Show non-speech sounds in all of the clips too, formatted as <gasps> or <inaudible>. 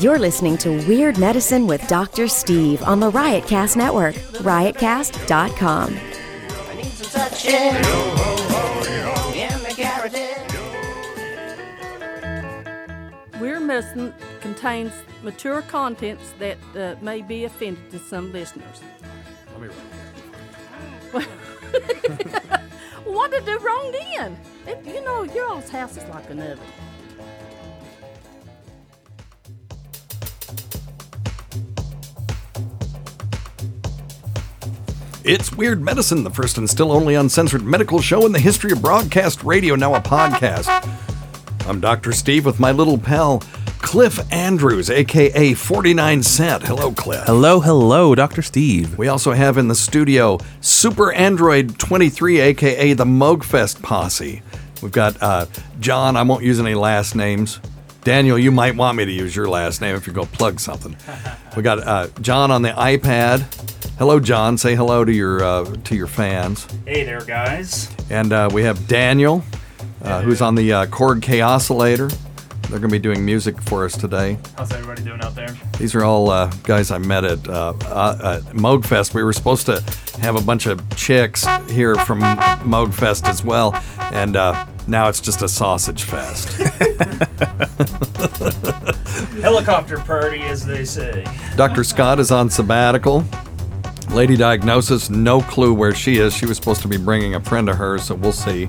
You're listening to Weird Medicine with Dr. Steve on the Riotcast Network, riotcast.com. I need some touching. In the carotid. Weird Medicine contains mature contents that uh, may be offended to some listeners. <laughs> what did do wrong then? It, you know, your all's house is like an oven. It's Weird Medicine, the first and still only uncensored medical show in the history of broadcast radio, now a podcast. I'm Dr. Steve with my little pal, Cliff Andrews, aka 49 Cent. Hello, Cliff. Hello, hello, Dr. Steve. We also have in the studio Super Android 23, aka the Moogfest Posse. We've got uh, John, I won't use any last names. Daniel, you might want me to use your last name if you're going to plug something. We got uh, John on the iPad. Hello, John. Say hello to your uh, to your fans. Hey there, guys. And uh, we have Daniel, uh, who's on the uh, Korg Kaossilator. They're going to be doing music for us today. How's everybody doing out there? These are all uh, guys I met at uh, uh, at Moogfest. We were supposed to have a bunch of chicks here from Moogfest as well, and uh, now it's just a sausage fest. <laughs> Helicopter party, as they say. Dr. Scott is on sabbatical. Lady Diagnosis, no clue where she is. She was supposed to be bringing a friend of hers, so we'll see.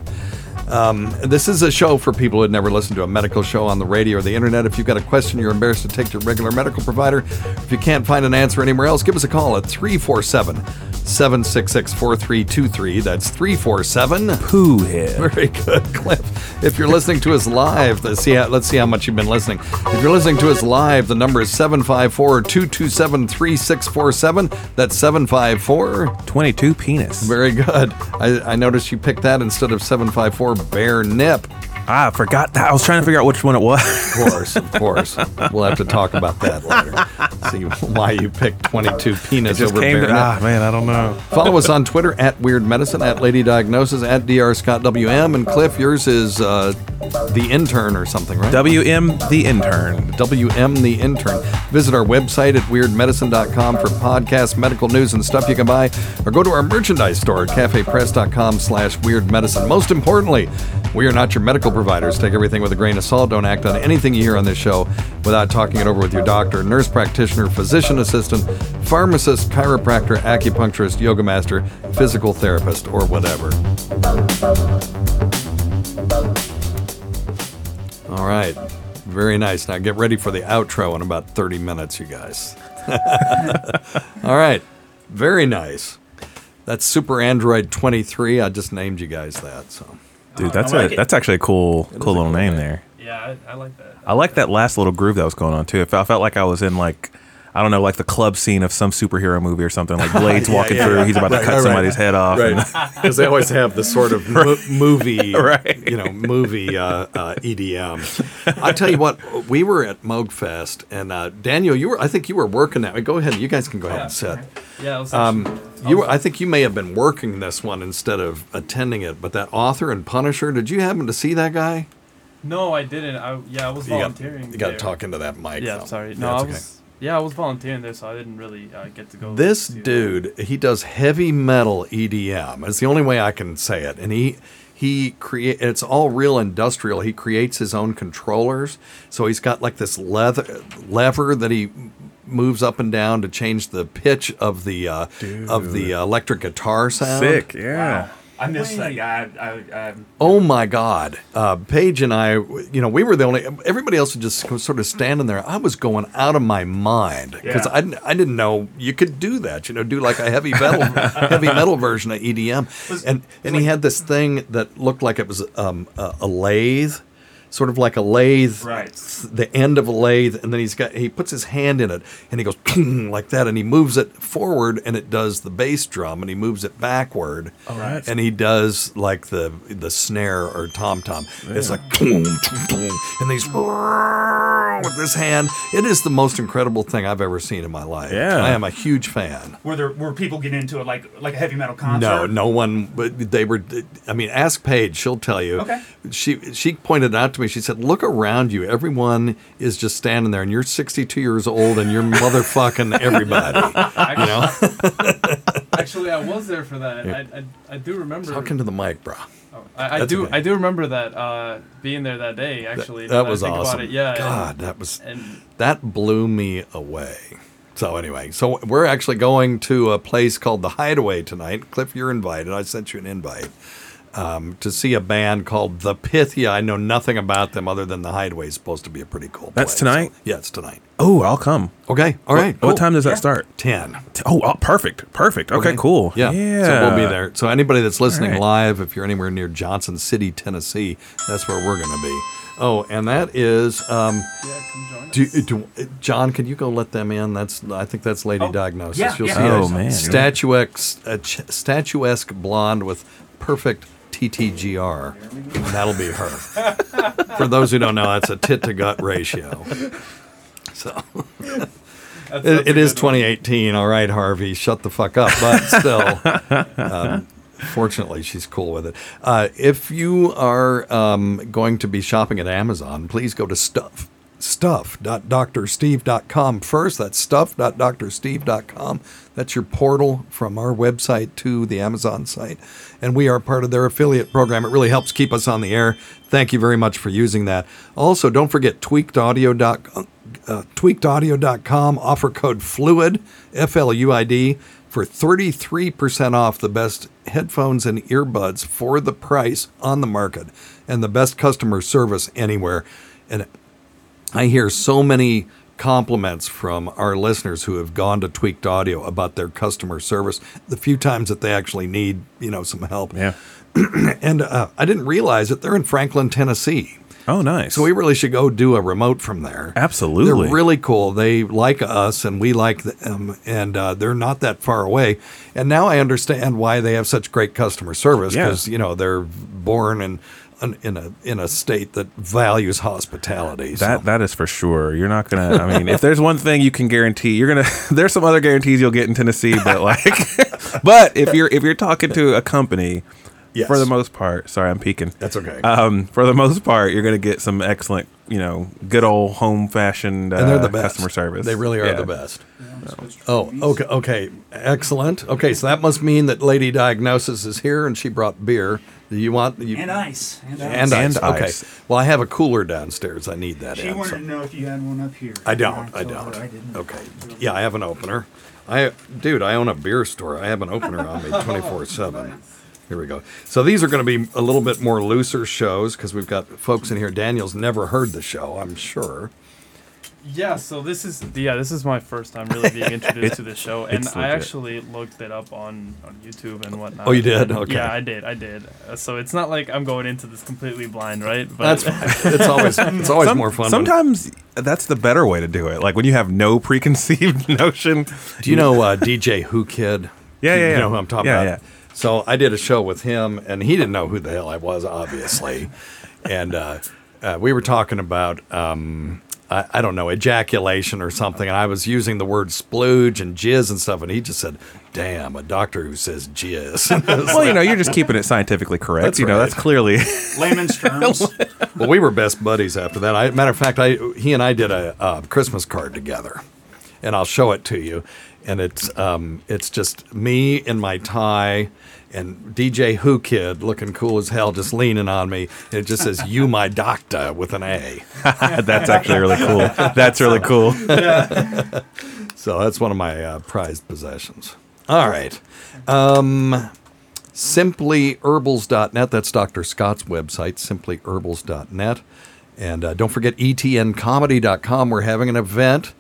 Um, this is a show for people who had never listened to a medical show on the radio or the internet. If you've got a question you're embarrassed to take to your regular medical provider, if you can't find an answer anywhere else, give us a call at 347 766 4323. That's 347 Pooh <laughs> head. very good, Cliff. If you're listening to us live, let's see how, let's see how much you've been listening. If you're listening to us live, the number is 754-227-3647. That's 754. 22 penis. Very good. I, I noticed you picked that instead of 754 bare nip. Ah, I forgot that. I was trying to figure out which one it was. Of course, of course. We'll have to talk about that later. See why you picked 22 penis Just over came to, ah, man, I don't know. Follow us on Twitter at Weird Medicine, at Lady Diagnosis, at Dr. Scott WM, and Cliff, yours is uh, the intern or something, right? WM the intern. WM the intern. Visit our website at weirdmedicine.com for podcasts, medical news, and stuff you can buy, or go to our merchandise store at cafepress.com slash weirdmedicine. Most importantly, we are not your medical providers. Take everything with a grain of salt. Don't act on anything you hear on this show without talking it over with your doctor, nurse practitioner, physician assistant, pharmacist, chiropractor, acupuncturist, yoga master, physical therapist, or whatever. All right. Very nice. Now get ready for the outro in about 30 minutes, you guys. <laughs> All right. Very nice. That's Super Android 23. I just named you guys that. So Dude, that's like a it. that's actually a cool cool little cool name there. Yeah, I, I like that. I like that last little groove that was going on too. It felt, I felt like I was in like I don't know, like the club scene of some superhero movie or something. Like <laughs> Blade's Yeah, walking yeah, through, yeah. he's about Right, to cut right, somebody's right. head off. and- <laughs> because they always have the sort of <laughs> mo- movie, Right. you know, movie uh, uh, EDM. I tell you what, we were at Moogfest, and uh, Daniel, you were, I think you were working that. Go ahead, you guys can go ahead and sit. Yeah, I was Um, you, were, I think you may have been working this one instead of attending it. But that Author and Punisher, did you happen to see that guy? No, I didn't. I yeah, I was You got, volunteering. you got to talk into that mic. Yeah, though. sorry. Yeah, No, I it's was. okay. Yeah, I was volunteering there, so I didn't really uh, get to go. This to- dude, he does heavy metal EDM. It's the only way I can say it. And he he create it's all real industrial. He creates his own controllers. So he's got like this leather lever that he moves up and down to change the pitch of the uh, of the uh, electric guitar sound. Sick, yeah. I missed that guy. I, I, I, Oh my God! Uh, Paige and I, you know, we were the only. Everybody else was just sort of standing there. I was going out of my mind because Yeah. I, didn't- I didn't know you could do that. You know, do like a heavy metal <laughs> heavy metal version of EDM. And and he had this thing that looked like it was um, a, a lathe, sort of like a lathe, Right. The end of a lathe, and then he's got he puts his hand in it and he goes <clears throat> like that, and he moves it forward, and it does the bass drum, and he moves it backward, right. and he does like the the snare or tom tom. It's like <clears throat> <clears throat> and these with this hand. It is the most incredible thing I've ever seen in my life. Yeah. I am a huge fan. Were there were people getting into it like like a heavy metal concert? No, no one. But they were. I mean, ask Paige; she'll tell you. Okay. She she pointed out to me. She said, "Look around you. Everyone is just standing there, and you're 62 years old, and you're motherfucking <laughs> everybody. You know, <laughs> Actually, I was there for that. I, I, I do remember. talking to the mic, bro. Oh, I, I do. okay. I do remember that uh, being there that day. Actually, now that was awesome. Yeah. and- God, that was And that blew me away. So anyway, so we're actually going to a place called the Hideaway tonight. Cliff, you're invited. I sent you an invite um, to see a band called The Pythia. I know nothing about them other than the Hideaway is supposed to be a pretty cool. Band. That's place. tonight? yeah, it's tonight. Oh, I'll come. Okay, all right. What cool. time does that start? Ten. Oh, oh, perfect. Perfect. Okay, cool. Yeah. Yeah. So we'll be there. So anybody that's listening right. live, if you're anywhere near Johnson City, Tennessee, that's where we're going to be. Oh, and that is. Um, yeah, come join do, us. do, John, can you go let them in? That's I think that's Lady Oh, Diagnosis. yeah, You'll yeah. see Oh, a man. statuesque, a ch- statuesque blonde with perfect TTGR. And that'll be her. For those who don't know, that's a tit to gut ratio. So it, it is good one. 2018. All right, Harvey, shut the fuck up. But still, <laughs> um, fortunately, she's cool with it. Uh, if you are um, going to be shopping at Amazon, please go to stuff stuff.drsteve.com first. That's stuff.drsteve.com. That's your portal from our website to the Amazon site. And we are part of their affiliate program. It really helps keep us on the air. Thank you very much for using that. Also, don't forget tweakedaudio.com uh, tweakedaudio.com offer code fluid f-l-u-i-d for 33% off the best headphones and earbuds for the price on the market and the best customer service anywhere and i hear so many compliments from our listeners who have gone to tweaked audio about their customer service the few times that they actually need you know some help Yeah. <clears throat> and uh, i didn't realize that they're in franklin tennessee Oh, nice. so we really should go do a remote from there. Absolutely. They're really cool. They like us and we like them, and uh, they're not that far away. And now I understand why they have such great customer service Yeah. because you know they're born in in a in a state that values hospitality. So- That that is for sure. You're not gonna. I mean, if there's one thing you can guarantee, you're gonna. <laughs> There's some other guarantees you'll get in Tennessee, but like, <laughs> but if you're if you're talking to a company, Yes. for the most part, sorry, I'm peeking. That's okay. Um, for the most part, you're gonna get some excellent, you know, good old home fashioned uh, and they're the best customer service. They really are Yeah. the best. Oh, okay, okay, excellent. Okay, so that must mean that Lady Diagnosis is here and she brought beer. Do you want you And ice. And, ice. and ice? And Okay. ice. Well, I have a cooler downstairs. I need that. She in, wanted so- to know if you had one up here. I don't. I told don't. I didn't. Okay. Yeah, I have an opener. I, dude, I own a beer store. I have an opener on me, <laughs> twenty four seven. Here we go. So these are going to be a little bit more looser shows because we've got folks in here. Daniel's never heard the show, I'm sure. Yeah, so this is yeah, this is my first time really being introduced <laughs> to this show, and I actually looked it up on on YouTube and whatnot. Oh, you did? Okay. Yeah, I did. I did. Uh, so it's not like I'm going into this completely blind, right? But That's. <laughs> It's always it's always Some- more fun. when- Sometimes that's the better way to do it. Like when you have no preconceived <laughs> notion. do you know uh, DJ Whoo Kid? Yeah, You yeah, yeah. know who I'm talking Yeah, about? yeah. So I did a show with him, and he didn't know who the hell I was, obviously. <laughs> and uh, uh, we were talking about, um, I, I don't know, ejaculation or something. And I was using the word splooge and jizz and stuff. And he just said, damn, a doctor who says jizz. <laughs> Well, you know, you're just keeping it scientifically correct. That's you know, that's clearly. <laughs> Layman's terms. well, we were best buddies after that. I, matter of fact, I he and I did a, uh Christmas card together, and I'll show it to you. And it's um, it's just me in my tie and DJ Whoo Kid looking cool as hell, just leaning on me. And it just says "You my doctor" with an A. <laughs> that's actually really cool. That's really cool. So that's one of my uh, prized possessions. All right. Um, simplyherbals.net. That's Dr. Scott's website, simplyherbals.net. And uh, don't forget etncomedy.com. We're having an event.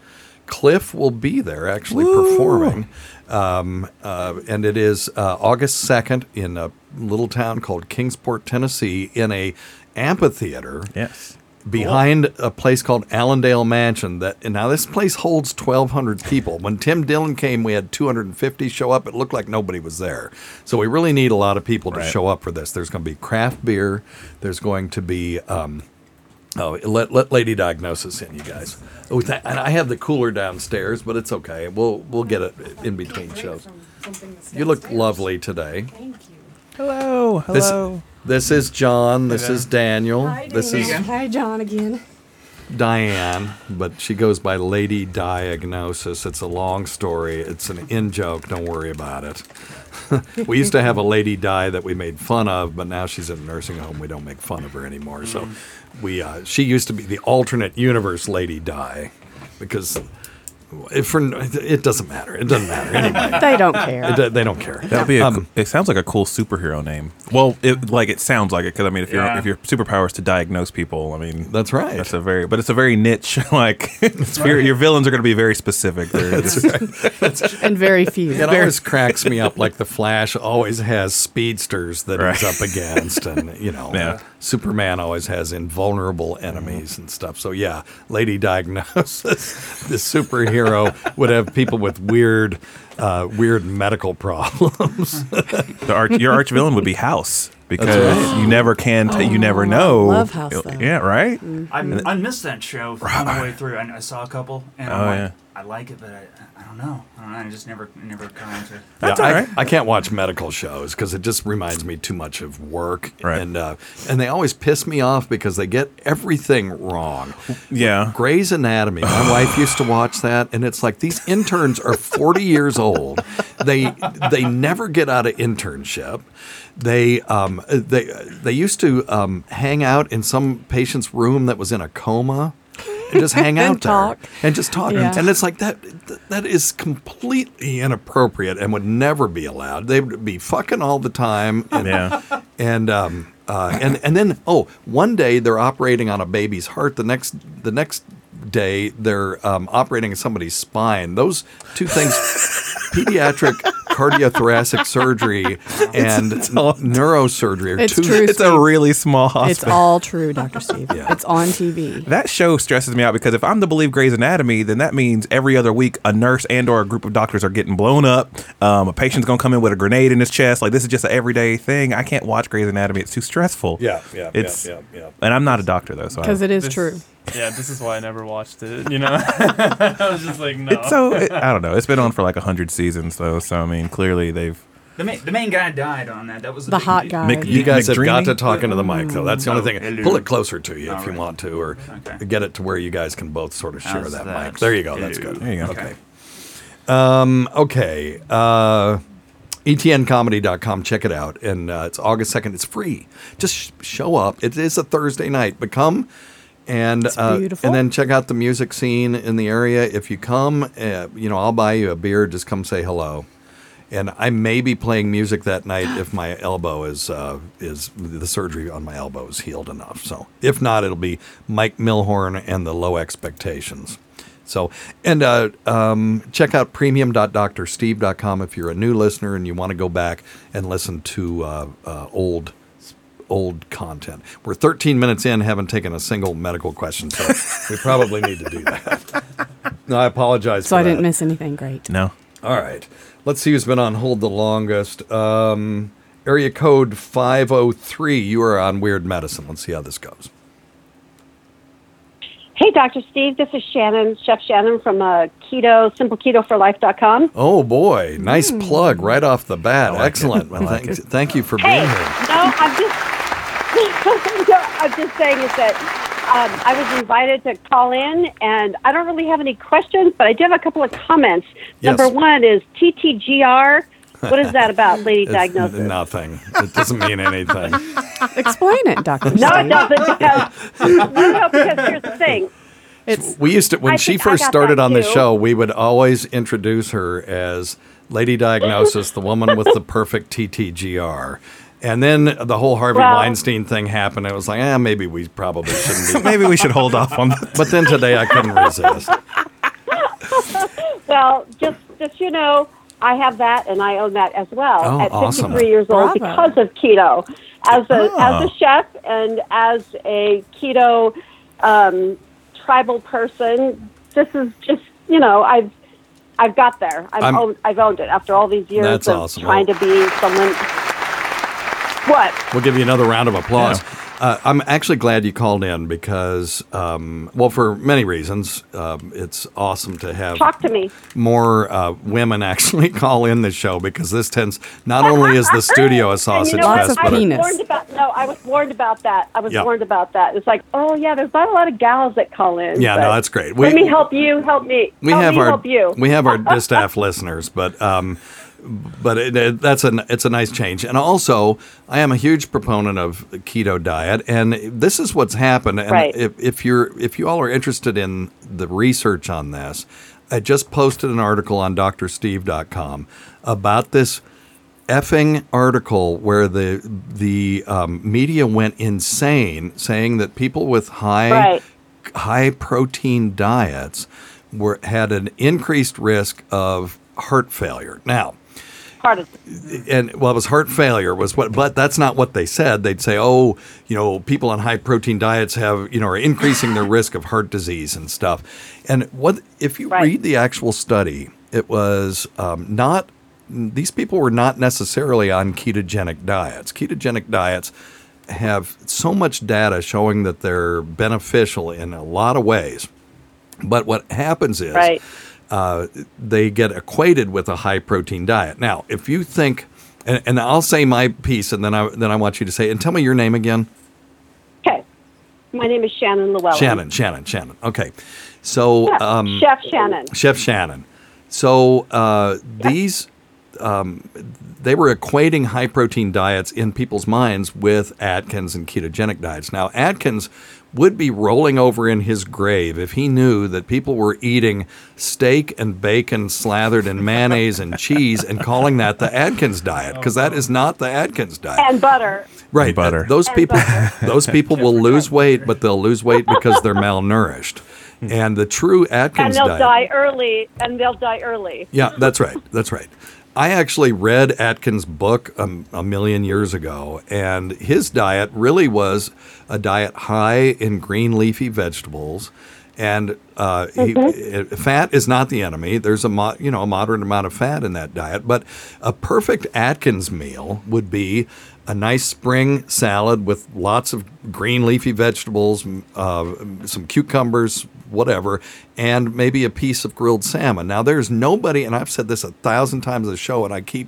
Cliff will be there actually performing. Um, uh, and it is uh, August 2nd in a little town called Kingsport, Tennessee, in a amphitheater Yes. behind a place called Allandale Mansion. That and now this place holds 1,200 people. When Tim Dillon came, we had 250 show up. It looked like nobody was there. So we really need a lot of people to Right. show up for this. There's going to be craft beer. There's going to be um, Oh, let, let Lady Diagnosis in, you guys. Oh, th- and I have the cooler downstairs, but it's okay. We'll we'll get it in between shows. You look lovely today. Hello, This hello. Hello. This is John. This is Daniel. This is Hi, John again. Diane, but she goes by Lady Diagnosis. It's a long story. It's an in joke. Don't worry about it. <laughs> we used to have a Lady Di that we made fun of, but now she's in a nursing home. We don't make fun of her anymore. So we uh, she used to be the alternate universe Lady Di because for, it doesn't matter. It doesn't matter anyway. <laughs> They don't care. do- they don't care. That'd be a, Um, it sounds like a cool superhero name. Well, it like it sounds like it because I mean, if your Yeah. if your superpower is to diagnose people, I mean, That's right. That's a very, but it's a very niche. <laughs> Like, it's very, your villains are going to be very specific. They're just- <laughs> And very few. It always cracks me up. Like the Flash always has speedsters that he's up against, and you know, Yeah. Superman always has invulnerable enemies and stuff. So yeah, Lady Diagnosis, the superhero would have people with weird, uh, weird medical problems. the arch, your arch villain would be House because right. you never can, t- you never know. love House, though. Yeah, right. I, I missed that show on the way through. I, I saw a couple, and I'm Oh, like, yeah. I like it, but I, I don't know. I don't know. I just never never got into. That's yeah, all I, right. I can't watch medical shows because it just reminds me too much of work, Right. and uh, and they always piss me off because they get everything wrong. Yeah. Grey's Anatomy. My wife used to watch that, and it's like these interns are 40 years old. They they never get out of internship. They um they they used to um, hang out in some patient's room that was in a coma. And just hang <laughs> out there talk. and just talk, Yeah. and it's like that. That is completely inappropriate and would never be allowed. They would be fucking all the time, and Yeah. and um, uh, and and then oh, one day they're operating on a baby's heart. The next the next day they're um, operating on somebody's spine. Those two things, <laughs> pediatric cardiothoracic surgery <laughs> and <laughs> neurosurgery are It's two. true. It's a really small hospital. It's all true, Dr. Steve. Yeah. It's on TV. that show stresses me out because if I'm to believe Grey's Anatomy, then that means every other week a nurse and or a group of doctors are getting blown up. Um, a patient's gonna come in with a grenade in his chest. Like this is just an everyday thing. I can't watch Grey's Anatomy. It's too stressful. Yeah, yeah, It's yeah, yeah, yeah. and I'm not a doctor though, so I- Because it is This- true. Yeah, this is why I never watched it. You know, <laughs> <laughs> I was just like, no. It's so it, I don't know. It's been on for like hundred seasons though, so I mean, clearly they've. The main, the main guy died on that. That was The big hot guy. Mick- You guys have got to talk into the mic, though. That's the only Oh, thing. hello. Pull it closer to you if All you want to, or Okay. get it to where you guys can both sort of share How's that, that? mic. There you go. That's good. There you go. Okay. Um, okay. Uh, etncomedy.com. Check it out. And uh, it's August 2nd. It's free. Just sh- show up. It is a Thursday night, but come and uh, and then check out the music scene in the area. If you come, uh, you know, I'll buy you a beer. Just come say hello. And I may be playing music that night if my <gasps> elbow is uh, is the surgery on my elbow is healed enough. So if not, it'll be Mike Milhorn and the Low Expectations. So and uh, um, check out premium.drsteve.com if you're a new listener and you want to go back and listen to uh, uh, old old content. We're 13 minutes in, haven't taken a single medical question, so we probably need to do that. No, I apologize. So for I didn't that. miss anything great. No. All right. Let's see who's been on hold the longest. Um, area code 503. You are on Weird Medicine. Let's see how this goes. Hey, Dr. Steve, this is Shannon, Chef Shannon from uh, Keto, SimpleKetoForLife.com. Oh, boy. Nice Hmm. plug right off the bat. Excellent. Well, thank, thank you for being here. no, I'm just, <laughs> no, I'm just saying is that um, I was invited to call in, and I don't really have any questions, but I do have a couple of comments. Yes. Number one is TTGR. What is that about, lady It's diagnosis? nothing. It doesn't mean anything. <laughs> Explain it, Dr. No, Steve. it doesn't. Because, no, <laughs> no, because here's the thing. It's We used to, when I she first started on the show, we would always introduce her as Lady Diagnosis, the woman with the perfect TTGR. And then the whole Harvey Well- Weinstein thing happened. It was like, eh, maybe we probably shouldn't be. <laughs> Maybe we should hold off on that. But then today I couldn't resist. Well, just just you know, I have that, and I own that as well. Oh, at 53 awesome. years old, Bravo. because of keto, as a Oh. as a chef and as a keto um, tribal person, this is just you know I've I've got there. I've I'm- owned, I've owned it after all these years of awesome. trying to be someone. What? We'll give you another round of applause. Uh, I'm actually glad you called in because, um, well, for many reasons, um, it's awesome to have Talk to me. more uh, women <laughs> actually call in the show because this tends not only is the studio a <laughs> sausage you know fest, of what? I but was penis. about. No, I was warned about that. I was Yeah. warned about that. It's like, oh yeah, there's not a lot of gals that call in. Yeah, no, that's great. let We- me help you. Help me. we help have me our help you. we have our <laughs> distaff listeners, but um, but it, it, that's a it's a nice change. And also, I am a huge proponent of the keto diet, and this is what's happened. And Right. if, if you're if you all are interested in the research on this, I just posted an article on drsteve.com about this effing article where the the um, media went insane, saying that people with high Right. high protein diets were had an increased risk of heart failure. Now, Part of and well, it was heart failure was what, but that's not what they said. They'd say, oh, you know, people on high protein diets have, you know, are increasing their <laughs> risk of heart disease and stuff. And what if you Right. read the actual study? It was um, not; these people were not necessarily on ketogenic diets. Ketogenic diets have so much data showing that they're beneficial in a lot of ways. But what happens is Right. Uh, they get equated with a high protein diet. Now, if you think, and, and I'll say my piece, and then I then I want you to say, and tell me your name again. okay. My name is Shannon Llewellyn. Shannon, Shannon, Shannon. Okay, so Yeah, um, Chef Shannon. Chef Shannon. So uh, these, um, they were equating high protein diets in people's minds with Atkins and ketogenic diets. Now, Atkins would be rolling over in his grave if he knew that people were eating steak and bacon slathered in mayonnaise and cheese and calling that the Atkins diet, because that is not the Atkins diet. And butter. Right. And butter. Those And people butter. <laughs> those people will lose weight, but they'll lose weight because they're malnourished. And the true Atkins. And Atkins they'll diet. die early. And they'll die early. Yeah, that's right. That's right. I actually read Atkins' book um, a million years ago, and his diet really was a diet high in green leafy vegetables. And uh, he, uh, fat is not the enemy. There's a mo- you know a moderate amount of fat in that diet, but a perfect Atkins meal would be a nice spring salad with lots of green leafy vegetables, uh, some cucumbers, whatever, and maybe a piece of grilled salmon. Now, there's nobody, and I've said this a thousand times on the show, and I keep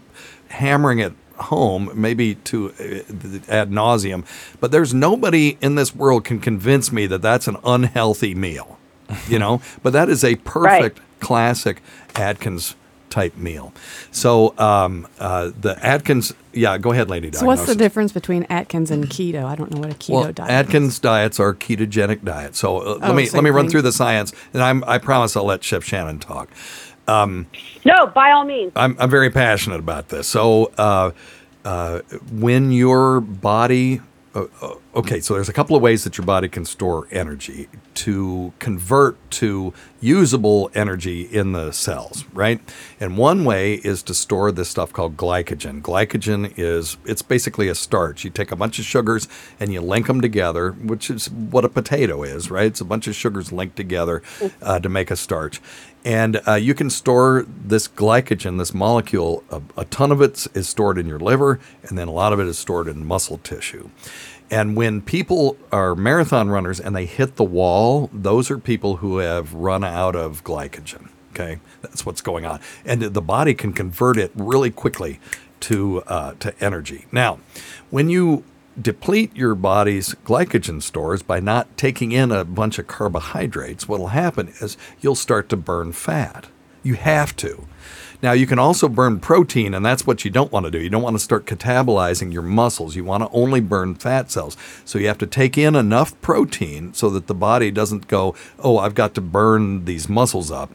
hammering it home, maybe to uh, ad nauseum, but there's nobody in this world can convince me that that's an unhealthy meal, you know. but that is a perfect classic Atkins type meal. So um, uh, the Atkins, yeah, go ahead, lady. So what's the difference between Atkins and keto? I don't know what a keto diet. Well, diet Atkins diets are ketogenic diets. So uh, let Oh, me let me run thing. through the science, and I'm, I promise I'll let Chef Shannon talk. No, by all means. I'm, I'm very passionate about this. So, uh, uh, when your body, uh, uh, okay, so there's a couple of ways that your body can store energy to convert to usable energy in the cells, right? And one way is to store this stuff called glycogen. Glycogen is it's basically a starch. You take a bunch of sugars and you link them together, which is what a potato is, right? It's a bunch of sugars linked together uh, to make a starch. And uh, you can store this glycogen, this molecule, a, a ton of it is stored in your liver, and then a lot of it is stored in muscle tissue. And when people are marathon runners and they hit the wall, those are people who have run out of glycogen. Okay, that's what's going on, and the body can convert it really quickly to uh, to energy. Now, when you deplete your body's glycogen stores by not taking in a bunch of carbohydrates, what will happen is you'll start to burn fat. You have to. Now, you can also burn protein, and that's what you don't want to do. You don't want to start catabolizing your muscles. You want to only burn fat cells. So you have to take in enough protein so that the body doesn't go, oh, I've got to burn these muscles up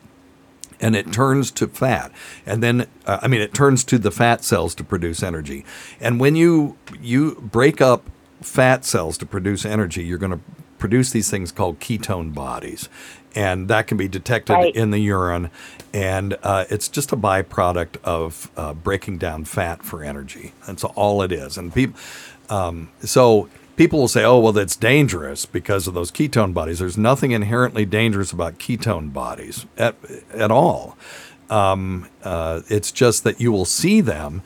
and it turns to fat. And then uh, i mean it turns to the fat cells to produce energy. And when you you break up fat cells to produce energy you're going to produce these things called ketone bodies. And that can be detected Right. in the urine. And uh, it's just a byproduct of uh, breaking down fat for energy. That's all it is. And people um, so people will say, oh, well, that's dangerous because of those ketone bodies. There's nothing inherently dangerous about ketone bodies at, at all. Um, uh, it's just that you will see them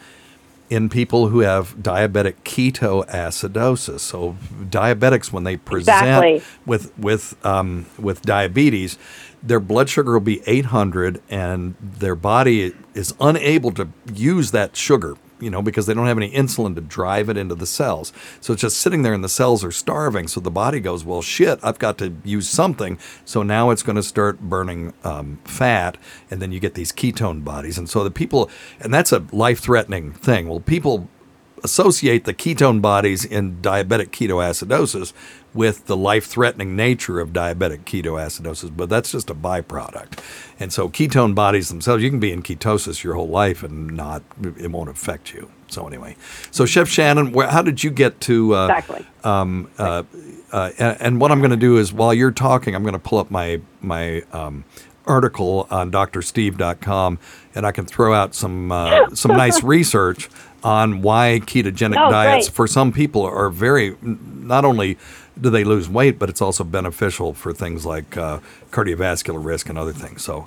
in people who have diabetic ketoacidosis. So diabetics, when they present Exactly. with with um, with diabetes, their blood sugar will be 800, and their body is unable to use that sugar. You know, because they don't have any insulin to drive it into the cells. So it's just sitting there and the cells are starving. So the body goes, well, shit, I've got to use something. So now it's going to start burning um, fat. And then you get these ketone bodies. And so the people, and that's a life threatening thing. Well, people associate the ketone bodies in diabetic ketoacidosis with the life threatening nature of diabetic ketoacidosis, but that's just a byproduct. And so ketone bodies themselves, you can be in ketosis your whole life and not, it won't affect you. So, anyway, so Chef Shannon, where, how did you get to? Uh, Exactly. Um, uh, uh, and, and what I'm going to do is while you're talking, I'm going to pull up my my um, article on drsteve.com, and I can throw out some uh, some nice <laughs> research on why ketogenic Oh, diets great. for some people are very not only do they lose weight, but it's also beneficial for things like uh, cardiovascular risk and other things. So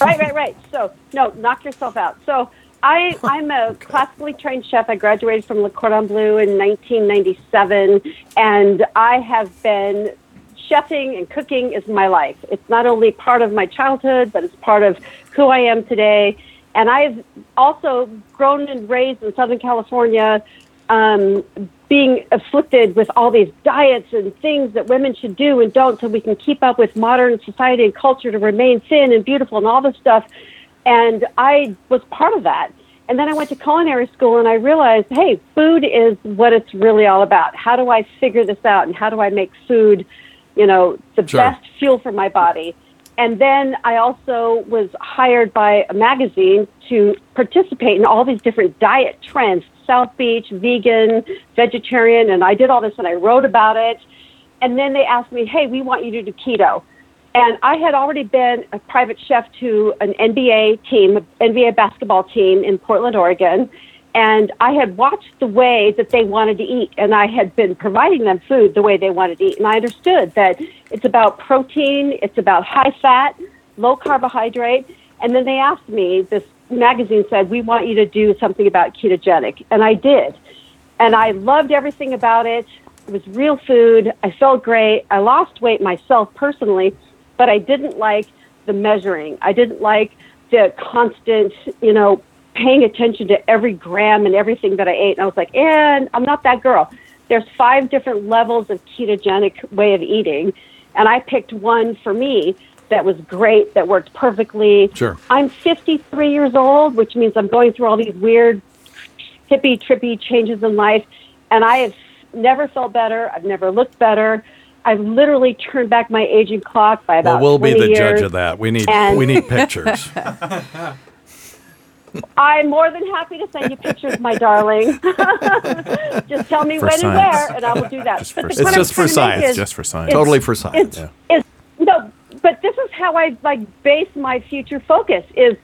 Right, right, right. So no, knock yourself out. So I, I'm a classically trained chef. I graduated from Le Cordon Bleu in 1997, and I have been chefing and cooking is my life. It's not only part of my childhood, but it's part of who I am today. And I've also grown and raised in Southern California, um, being afflicted with all these diets and things that women should do and don't so we can keep up with modern society and culture to remain thin and beautiful and all this stuff. And I was part of that. And then I went to culinary school and I realized, hey, food is what it's really all about. How do I figure this out and how do I make food, you know, the Sure. best fuel for my body? And then I also was hired by a magazine to participate in all these different diet trends South Beach, vegan, vegetarian, and I did all this and I wrote about it. And then they asked me, hey, we want you to do keto. And I had already been a private chef to an NBA team, NBA basketball team in Portland, Oregon. And I had watched the way that they wanted to eat, and I had been providing them food the way they wanted to eat. And I understood that it's about protein, it's about high fat, low carbohydrate. And then they asked me, this magazine said, We want you to do something about ketogenic. And I did. And I loved everything about it. It was real food. I felt great. I lost weight myself personally, but I didn't like the measuring. I didn't like the constant, you know, paying attention to every gram and everything that I ate. And I was like, and I'm not that girl. There's five different levels of ketogenic way of eating. And I picked one for me that was great, that worked perfectly. Sure. I'm 53 years old, which means I'm going through all these weird hippie, trippy changes in life. And I have never felt better. I've never looked better. I've literally turned back my aging clock by about Well, we'll be the years. judge of that. We need And- we need <laughs> pictures. I'm more than happy to send you pictures, my darling. <laughs> just tell me For when science. and where, and I will do that. Just for the science. point It's just for trying to make science. is- Just for science. it's- totally for science. It's, Yeah. it's, no, but this is how I like base my future focus is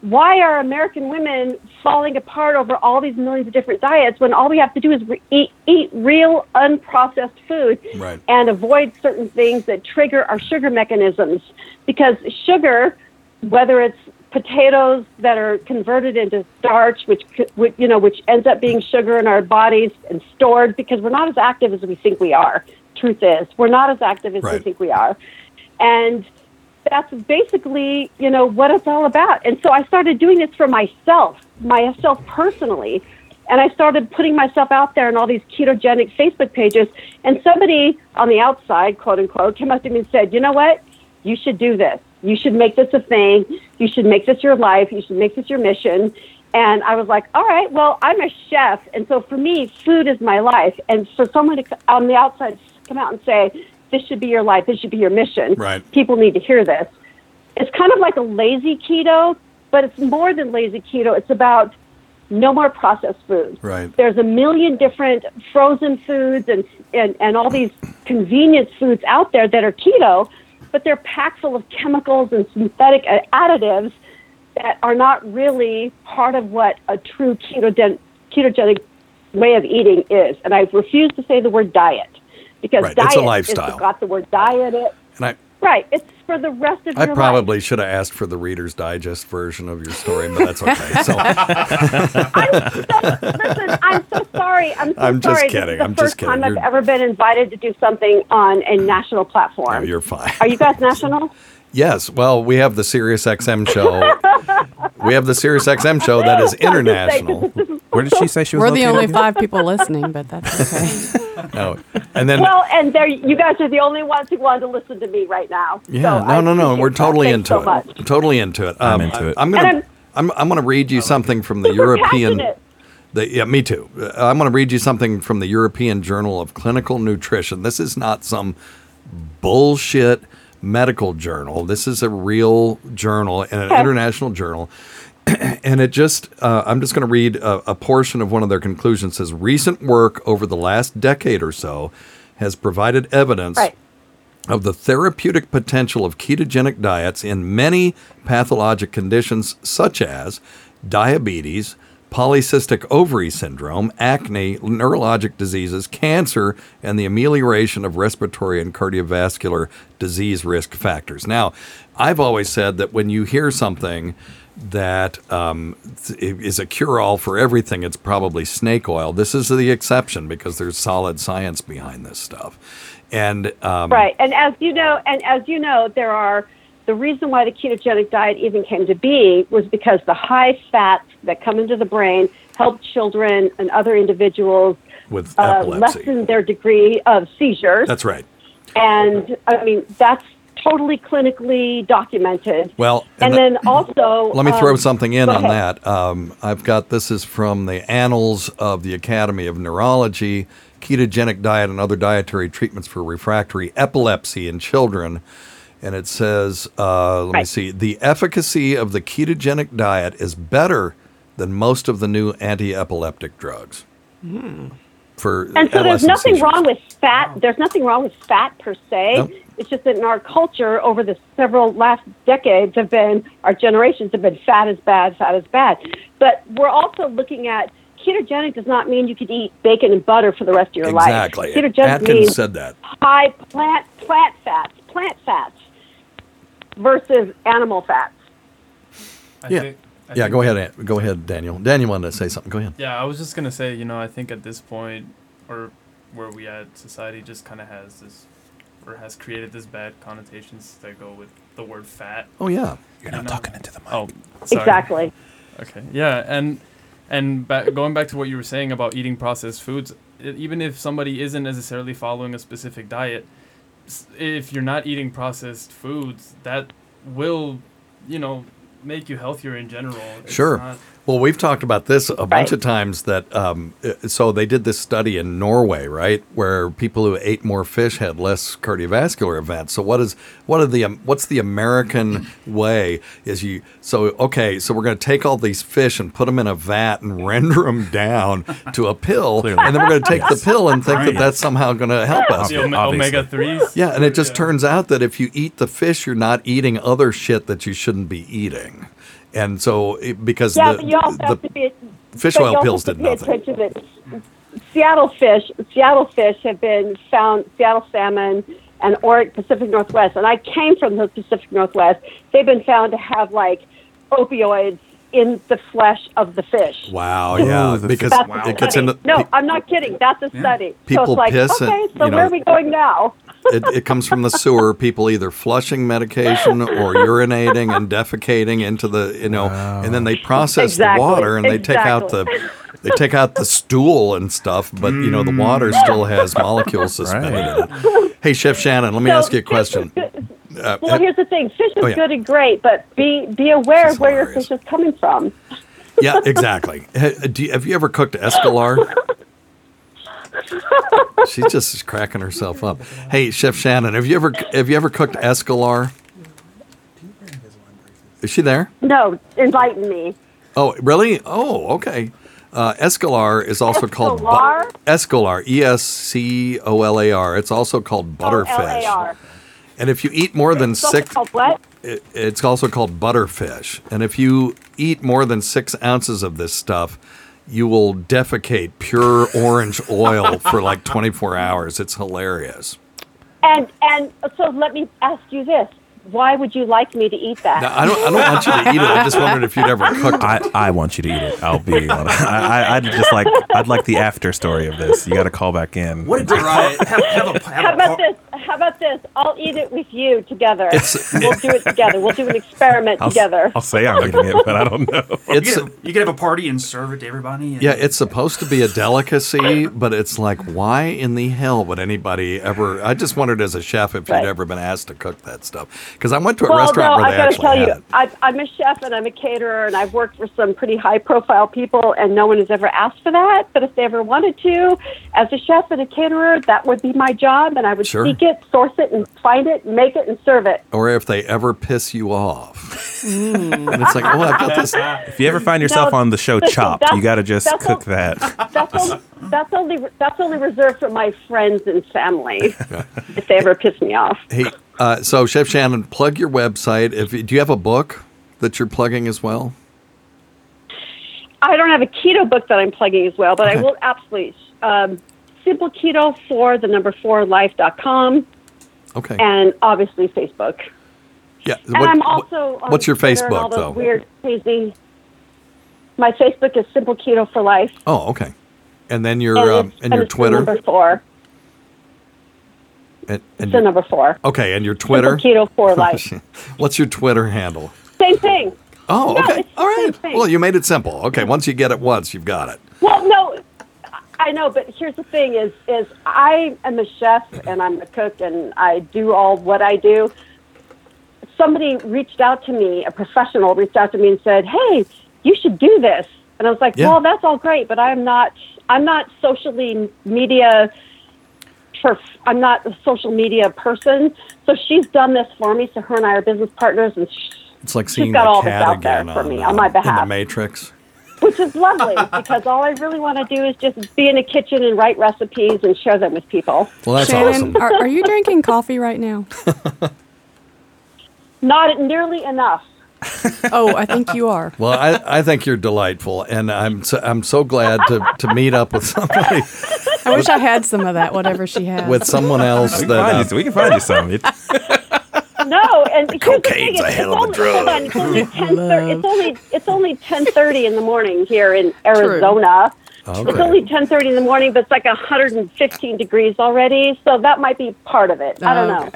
why are American women falling apart over all these millions of different diets when all we have to do is re- eat, eat real unprocessed food Right. and avoid certain things that trigger our sugar mechanisms? Because sugar whether it's potatoes that are converted into starch which, which you know which ends up being sugar in our bodies and stored because we're not as active as we think we are truth is. We're not as active as we think we are and that's basically you know what it's all about. And so i started doing this for myself myself personally. And i started putting myself out there in all these ketogenic facebook pages. And somebody on the outside quote unquote came up to me and said you know what? You should do this. You should make this a thing. You should make this your life. You should make this your mission. And i was like all right well i'm a chef. And so for me food is my life. And for someone to on the outside come out and say this should be your life this should be your mission Right. people need to hear this it's kind of like a lazy keto, but it's more than lazy keto. It's about no more processed foods. Right. There's a million different frozen foods and, and, and all these convenience foods out there that are keto, but they're packed full of chemicals and synthetic additives that are not really part of what a true ketogenic, ketogenic way of eating is. And I refuse to say the word diet because Right, it's a diet lifestyle. is got the word diet. It, And I, right. It's for the rest of your I your probably should have asked for the Reader's Digest version of your story, but that's okay. So <laughs> life. Listen, I'm so sorry. I'm so I'm just sorry. kidding. This is I'm first just kidding. time I've ever been invited to do something on a national platform. no, you're fine. Are you guys national? <laughs> Yes. Well, we have the Sirius XM show. we have the Sirius XM show that is <laughs> international. Where did she say she was We're the only again? five people listening, but that's okay. No. <laughs> And then well, and there, you guys are the only ones who want to listen to me right now. Yeah, So no, I no, no. We're totally Thanks into so it. much. Totally into it. Um, I'm into it. I'm gonna. I'm- I'm, I'm going to read you something from the Super European. passionate. The, yeah, me too. Uh, I'm going to read you something from the European Journal of Clinical Nutrition. This is not some bullshit medical journal. This is a real journal and an Okay. international journal. <clears throat> and it just, uh, I'm just going to read a, a portion of one of their conclusions. It says recent work over the last decade or so has provided evidence Right. of the therapeutic potential of ketogenic diets in many pathologic conditions such as diabetes, polycystic ovary syndrome, acne, neurologic diseases, cancer, and the amelioration of respiratory and cardiovascular disease risk factors. Now, I've always said that when you hear something that um, is a cure all for everything, it's probably snake oil. This is the exception because there's solid science behind this stuff. And um, Right. And as you know, and as you know, there are the reason why the ketogenic diet even came to be was because the high fats that come into the brain help children and other individuals with uh, lessen their degree of seizures. That's right. And I mean, that's totally clinically documented. Well, and, the- then also, <laughs> Let me throw um, something in on ahead. that. Um, I've got this is from the Annals of the Academy of Neurology, ketogenic diet and other dietary treatments for refractory epilepsy in children. And it says, uh, let me see, the efficacy of the ketogenic diet is better than most of the new anti-epileptic drugs. For And so there's nothing seizures. wrong with fat. There's nothing wrong with fat per se. Nope. It's just that in our culture, over the several last decades, have been our generations have been fat is bad, fat is bad. But we're also looking at ketogenic does not mean you could eat bacon and butter for the rest of your Exactly. life. Ketogenic Atkins means said that. high plant plant fats, plant fats versus animal fats. I Yeah. think- I Yeah, go ahead. Go ahead, Daniel. Daniel wanted to say something. Go ahead. Yeah, I was just gonna say, you know, I think at this point, or where we at, society just kind of has this, or has created this bad connotations that go with the word fat. Oh yeah. You're not um, talking into the mic. Oh, sorry. Exactly. Okay. Yeah, and and ba- going back to what you were saying about eating processed foods, i even if somebody isn't necessarily following a specific diet, if you're not eating processed foods, that will, you know, make you healthier in general. It's Sure. not- Well, we've talked about this a bunch of times. That um, uh, so they did this study in Norway, right, where people who ate more fish had less cardiovascular events. So what is what are the um, what's the American <clears throat> way? Is you so okay? So we're going to take all these fish and put them in a vat and <laughs> render them down to a pill, Clearly. and then we're going to take the pill and think that that's somehow going to help us. the ome- omega threes. Yeah, and it just turns out that if you eat the fish, you're not eating other shit that you shouldn't be eating. And so, it, because Yeah, the, but you also the have to be. fish oil you also pills did to nothing. pay Seattle fish, Seattle fish have been found, Seattle salmon and Oric Pacific Northwest, and I came from the Pacific Northwest. They've been found to have like opioids in the flesh of the fish. Wow, yeah, the because Wow. it gets study. into no, pe- I'm not kidding. That's a study. so People it's like, piss and, okay, so you know- where are we going now? It, it comes from the sewer. People either flushing medication or urinating and defecating into the you know, and then they process Exactly, the water and they take out the they take out the stool and stuff, but you know the water still has molecules suspended in it. Hey, Chef Shannon, let me So ask you a question. Uh, Well, here's the thing: fish is Oh, yeah. good and great, but be be aware of where your fish is coming from. yeah, exactly. You- have you ever cooked escolar? <laughs> She's just cracking herself up. Hey, Chef Shannon, have you ever have you ever cooked escolar? Is she there? No, enlighten me. Oh, really? Oh, okay. Uh, Escolar is also called bu- escolar. E S C O L A R. It's also called butterfish. And if you eat more than It's six, what? it, it's also called butterfish. And if you eat more than six ounces of this stuff, you will defecate pure orange oil for like 24 hours. It's hilarious. And and so let me ask you this: Why would you like me to eat that? Now, I don't. I don't want you to eat it. I just wondered if you'd ever <laughs> cooked it. I, I want you to eat it. I'll be. on I, I, I'd just like. I'd like the after story of this. You got to call back in. What a great have, have a, have How a about par- this? How about this? I'll eat it with you together. It's- we'll do it together. We'll do an experiment I'll, together. I'll say I'm eating it, but I don't know. <laughs> It's you, could, you could have a party and serve it to everybody. And yeah. It's supposed to be a delicacy, but it's like, why in the hell would anybody ever? I just wondered as a chef if Right. you'd ever been asked to cook that stuff. Because I went to a well, restaurant no, where I they gotta actually tell had you, it. I, I'm a chef and I'm a caterer, and I've worked for some pretty high-profile people, and no one has ever asked for that. But if they ever wanted to, as a chef and a caterer, that would be my job, and I would Sure. seek it, source it, and find it, make it, and serve it. Or if they ever piss you off. Mm. and it's like, oh, I've got this. <laughs> If you ever find yourself No, on the show listen, Chopped, you got to just that's cook all- that. That's only, that's only that's only reserved for my friends and family. <laughs> if they ever piss me off. Hey, uh, so Chef Shannon, plug your website. If you- do you have a book that you're plugging as well? I don't have a keto book that I'm plugging as well, but I will absolutely. Um, Simple Keto for the number four life.com Okay. and obviously Facebook. yeah. and what- I'm also on what's your Twitter and Facebook though? Weird, crazy. My Facebook is Simple Keto for Life. Oh, okay. And then your and, uh, it's- and your the number Twitter four. And, and number four. okay, and your Twitter. Keto for <laughs> oh, Life. What's your Twitter handle? Same thing. Oh, okay. the All right. Well, you made it simple. Okay, once you get it once, you've got it. Well, no, I know, but here's the thing: is is I am a chef and I'm a cook and I do all what I do. Somebody reached out to me, a professional reached out to me and said, "Hey, you should do this." And I was like, Yeah. "Well, that's all great, but I'm not. I'm not socially media." For, I'm not a social media person, so she's done this for me. So her and I are business partners, and she, it's like She's seeing got the all this cat out there for on, me uh, on my in the behalf. Matrix. which is lovely <laughs> because all I really want to do is just be in a kitchen and write recipes and share them with people. Well, that's Shannon, awesome. are, are you drinking coffee right now? <laughs> Not nearly enough. Oh, I think you are. <laughs> Well, I, I think you're delightful, and I'm so, I'm so glad to, to meet up with somebody I wish I had some of that, whatever she has. with someone else We can, that find uh, you, we can find you some. No, and here's the thing, Cocaine's a it's, hell of a only, drug. on, it's only ten thirty. It's only it's only ten thirty in the morning here in Arizona. It's Okay. only ten thirty in the morning, but it's like hundred and fifteen degrees already. So that might be part of it. I don't know.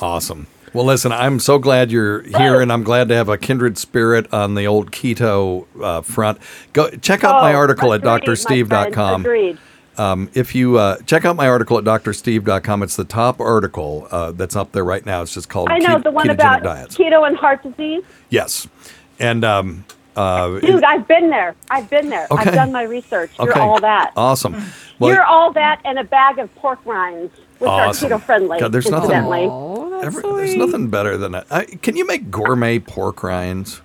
Awesome. Well, listen, I'm so glad you're here, and I'm glad to have a kindred spirit on the old keto uh, front. Go check out my Oh, article at agreed, my friend, drsteve.com. Agreed. Um, if you uh, check out my article at drsteve.com, it's the top article uh, that's up there right now. It's just called I know Ke- the one about diets. keto and heart disease. Yes, and um, uh, Dude, I've been there. I've been there. Okay. I've done my research. You're okay, all that. awesome. Well, You're all that and a bag of pork rinds, which Awesome. are keto friendly. God, there's nothing- incidentally. Oh, that's every- there's nothing better than that. I, can you make gourmet pork rinds?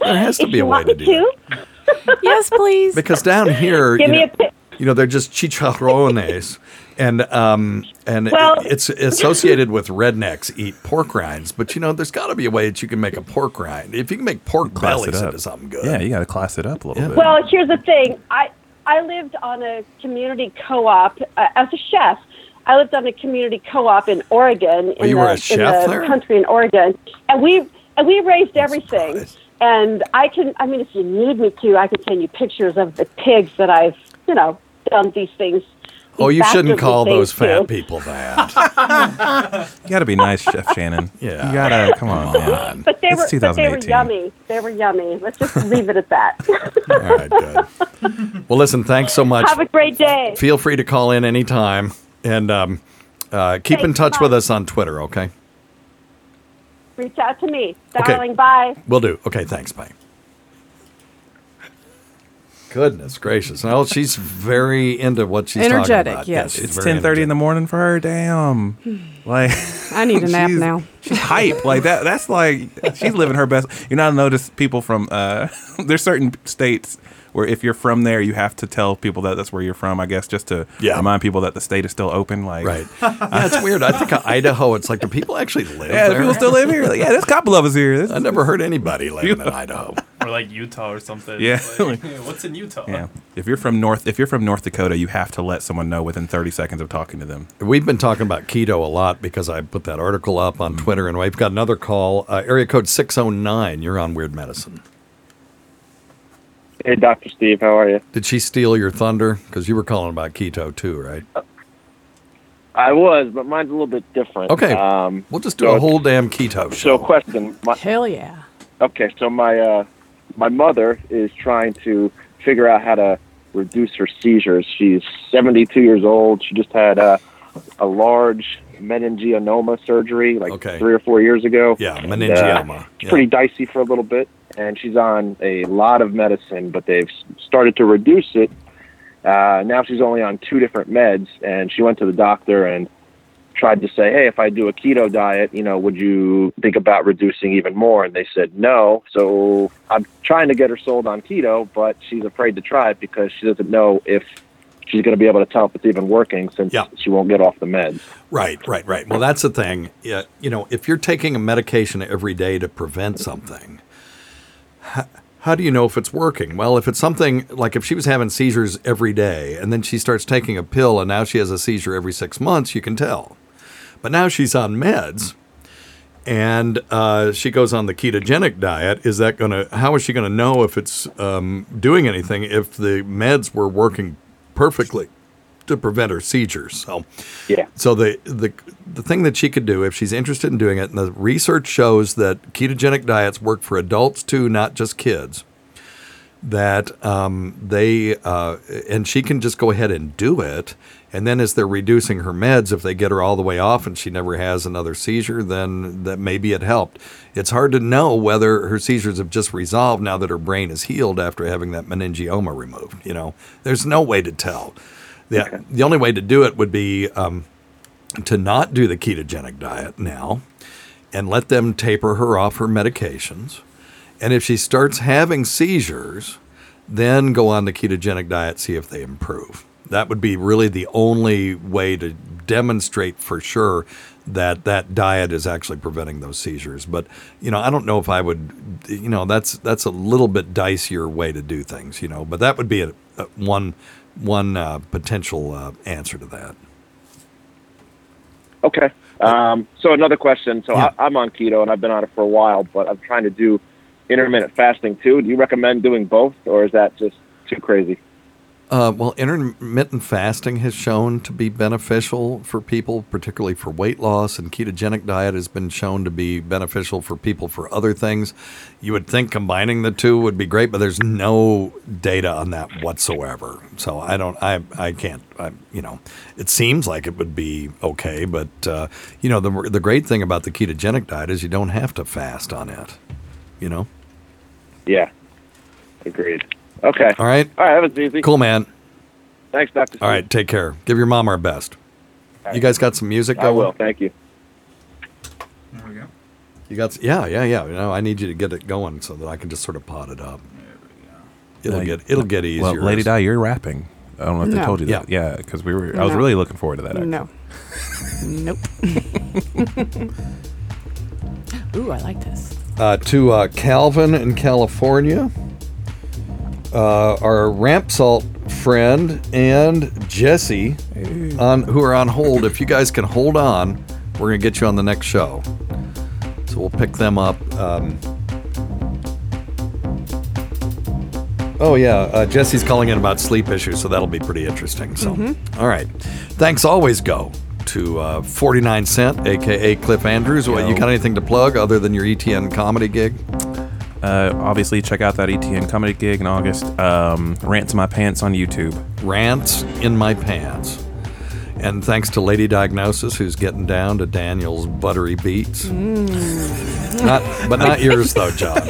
there has to If be a way to do to, that. Yes, please. Because down here, give you me know, a pic. you know, they're just chicharrones, and um, and Well- it's associated with rednecks eat pork rinds. But you know, there's got to be a way that you can make a pork rind. If you can make pork class it bellies up. into something good, Yeah, you got to class it up a little Yeah. bit. Well, here's the thing. I I lived on a community co-op uh, as a chef. I lived on a community co-op in Oregon Oh, in you the, were a in chef the there? country in Oregon, and we and we raised everything. surprised. And I can, I mean, if you need me to, I can send you pictures of the pigs that I've, you know, done these things. Oh, you shouldn't call those fat to. people that. <laughs> you got to be nice, Chef Shannon. <laughs> Yeah. You got to, come on, man. But they It's were, but they were yummy. They were yummy. Let's just <laughs> leave it at that. All right, good. Well, listen, thanks so much. Have a great day. Feel free to call in anytime, and um, uh, keep in touch bye. with us on Twitter. Okay, Reach out to me, Okay. darling. Bye. we'll do. Okay, thanks. Bye. Goodness gracious! No, she's very into what she's Energetic, talking about. yes. she's It's ten thirty in the morning for her. Damn. <sighs> Like I need a nap she's- now. She's hype. Like that. That's like she's living her best. You know, I notice people from uh, <laughs> there's certain states where if you're from there, you have to tell people that that's where you're from. I guess just to Yeah. remind people that the state is still open. Like Right. <laughs> Yeah, it's weird. I think Idaho. It's like, do people actually live Yeah, there? people still live here. Like, yeah, there's a couple of us here. This- I never heard anybody living in Idaho. <laughs> or like Utah or something. Yeah. Like, <laughs> what's in Utah? Yeah. If you're from North, if you're from North Dakota, you have to let someone know within 30 seconds of talking to them. We've been talking about keto a lot because I put that article up on Twitter, and we've got another call. Uh, area code six zero nine. You're on Weird Medicine. Hey, Dr. Steve, how are you? Did she steal your thunder? Because you were calling about keto too, right? I was, but mine's a little bit different. Okay. Um, We'll just do so a whole damn keto show. So, question. My, Hell yeah. okay, so my uh, my mother is trying to figure out how to reduce her seizures. She's 72 years old. She just had uh, a large meningioma surgery like Okay. three or four years ago. Yeah, And, uh, meningioma. it's Yeah. pretty dicey for a little bit, and she's on a lot of medicine, but they've started to reduce it. Uh, now she's only on two different meds, and she went to the doctor and tried to say, "Hey, if I do a keto diet, you know, would you think about reducing even more?" And they said no. So I'm trying to get her sold on keto, but she's afraid to try it because she doesn't know if she's going to be able to tell if it's even working since Yeah. she won't get off the meds. Right, right, right. Well, that's the thing. Yeah, you know, if you're taking a medication every day to prevent something, how, do you know if it's working? Well, if it's something like if she was having seizures every day and then she starts taking a pill and now she has a seizure every six months, you can tell. But now she's on meds and uh, she goes on the ketogenic diet. Is that going to, how is she going to know if it's um, doing anything if the meds were working perfectly to prevent her seizures? So, Yeah. so the, the the thing that she could do if she's interested in doing it, and the research shows that ketogenic diets work for adults too, not just kids. That um, they uh, and she can just go ahead and do it, and then as they're reducing her meds, if they get her all the way off and she never has another seizure, then that maybe it helped. It's hard to know whether her seizures have just resolved now that her brain is healed after having that meningioma removed. You know, there's no way to tell. The, the only way to do it would be um, to not do the ketogenic diet now and let them taper her off her medications. And if she starts having seizures, then go on the ketogenic diet, see if they improve. That would be really the only way to demonstrate for sure that that diet is actually preventing those seizures. But you know, I don't know if I would. You know, that's that's a little bit dicier way to do things. You know, but that would be a, a one one uh, potential uh, answer to that. Okay. Um, so another question. So Yeah. I, I'm on keto and I've been on it for a while, but I'm trying to do intermittent fasting too. Do you recommend doing both, or is that just too crazy? Uh, well, intermittent fasting has shown to be beneficial for people, particularly for weight loss, and ketogenic diet has been shown to be beneficial for people for other things. You would think combining the two would be great, but there's no data on that whatsoever. So I don't, I, I can't, I, you know, it seems like it would be okay, but uh, you know, the the great thing about the ketogenic diet is you don't have to fast on it. You know. Yeah. Agreed. Okay. All right. All right. That was easy. Cool, man. Thanks, Doctor. All right. Take care. Give your mom our best. You guys got some music I going? will. Thank you. There we go. You got yeah, yeah, yeah. You know, I need you to get it going so that I can just sort of pot it up. There we go. It'll get it'll get easier. Well, Lady as- Di, you're rapping. I don't know if they told you that. Yeah. Yeah, because we were. I was really looking forward to that. Actually. No. <laughs> <laughs> nope. <laughs> Ooh, I like this. uh, to uh, Calvin in California, uh, our ramp salt friend and Jesse on who are on hold. If you guys can hold on, we're gonna get you on the next show. So we'll pick them up. Um, oh yeah, uh, Jesse's calling in about sleep issues, so that'll be pretty interesting. So, all right, thanks. Always go to uh, 49 Cent, aka Cliff Andrews. What, you got anything to plug other than your ETN comedy gig? Uh, obviously, check out that ETN comedy gig in August. Um, Rants in My Pants on YouTube. Rants in my pants. And thanks to Lady Diagnosis, who's getting down to Daniel's buttery beats. Not, but not <laughs> yours though, John.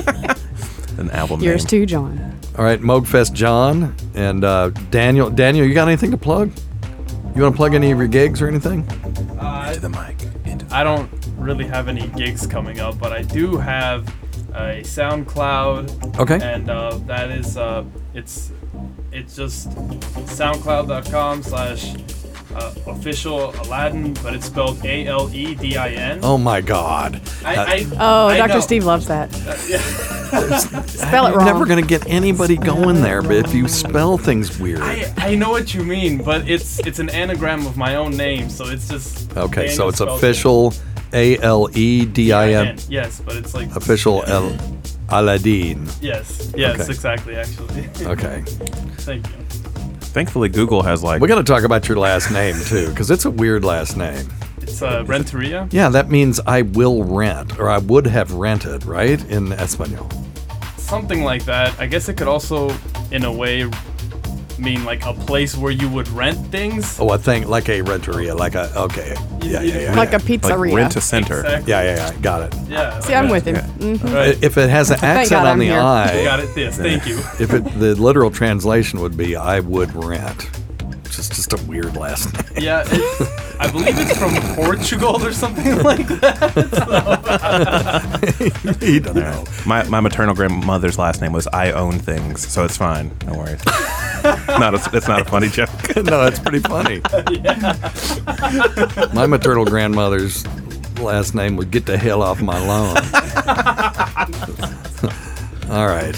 An album Yours name. too, John. All right, Moogfest John and uh, Daniel. Daniel, you got anything to plug? You want to plug any of your gigs or anything? Uh, to the mic. Into. I don't really have any gigs coming up, but I do have a SoundCloud. Okay. And uh, that is uh, it's it's just SoundCloud.com slash uh, official Aledin, but it's spelled A L E D I N. Oh my God! I, Uh, I, Oh, I Dr. know. Steve loves that. <laughs> Spell it You're wrong. never going to get anybody going there, but if you spell things weird. I, I know what you mean, but it's it's an anagram of my own name, so it's just Okay, so it's spells official A L E D I it. N. Yes, but it's like Official L Aladdin. Yes, yes, Okay. exactly. Actually. <laughs> Okay. Thank you. Thankfully, Google has like. We got to talk about your last name too, because it's a weird last name. It's uh, Renteria. Yeah, that means I will rent, or I would have rented, right? In Espanol. Something like that. I guess it could also, in a way, mean like a place where you would rent things. Oh, a thing like a renteria, like a okay, yeah, yeah, yeah, Like a pizzeria. rent a center. Exactly. Yeah, yeah, yeah, got it. Yeah. See, I'm with him. Mhm. Right. If it has an accent God on I'm the here. I, Got it. Yes. Thank you. if it the literal translation would be I would rent, which is just a weird last name. Yeah. I believe it's from <laughs> Portugal or something <laughs> like that. you <laughs> don't know. My, my maternal grandmother's last name was I own things, so it's fine. No worries. not a, it's not a funny joke. no, it's pretty funny. My maternal grandmother's last name would get the hell off my lawn. All right.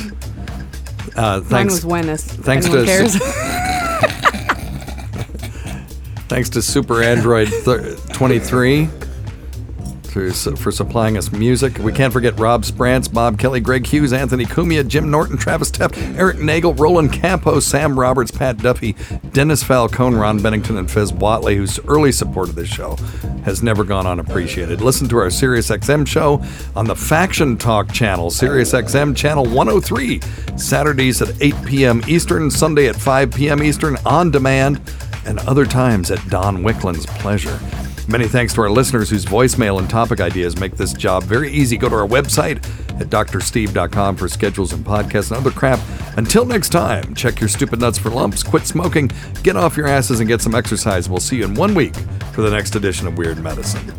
Uh, Mine thanks. was Wennis. if thanks to- cares. Thanks to Super Android <laughs> th- 23 for, for supplying us music. We can't forget Rob Sprance, Bob Kelly, Greg Hughes, Anthony Cumia, Jim Norton, Travis Tepp, Eric Nagel, Roland Campo, Sam Roberts, Pat Duffy, Dennis Falcone, Ron Bennington, and Fez Whatley, whose early support of this show has never gone unappreciated. Listen to our SiriusXM show on the Faction Talk channel, SiriusXM channel 103, Saturdays at 8 p.m. Eastern, Sunday at 5 p.m. Eastern, on demand and other times at Don Wicklund's pleasure. Many thanks to our listeners whose voicemail and topic ideas make this job very easy. Go to our website at drsteve.com for schedules and podcasts and other crap. Until next time, check your stupid nuts for lumps, quit smoking, get off your asses, and get some exercise. We'll see you in one week for the next edition of Weird Medicine.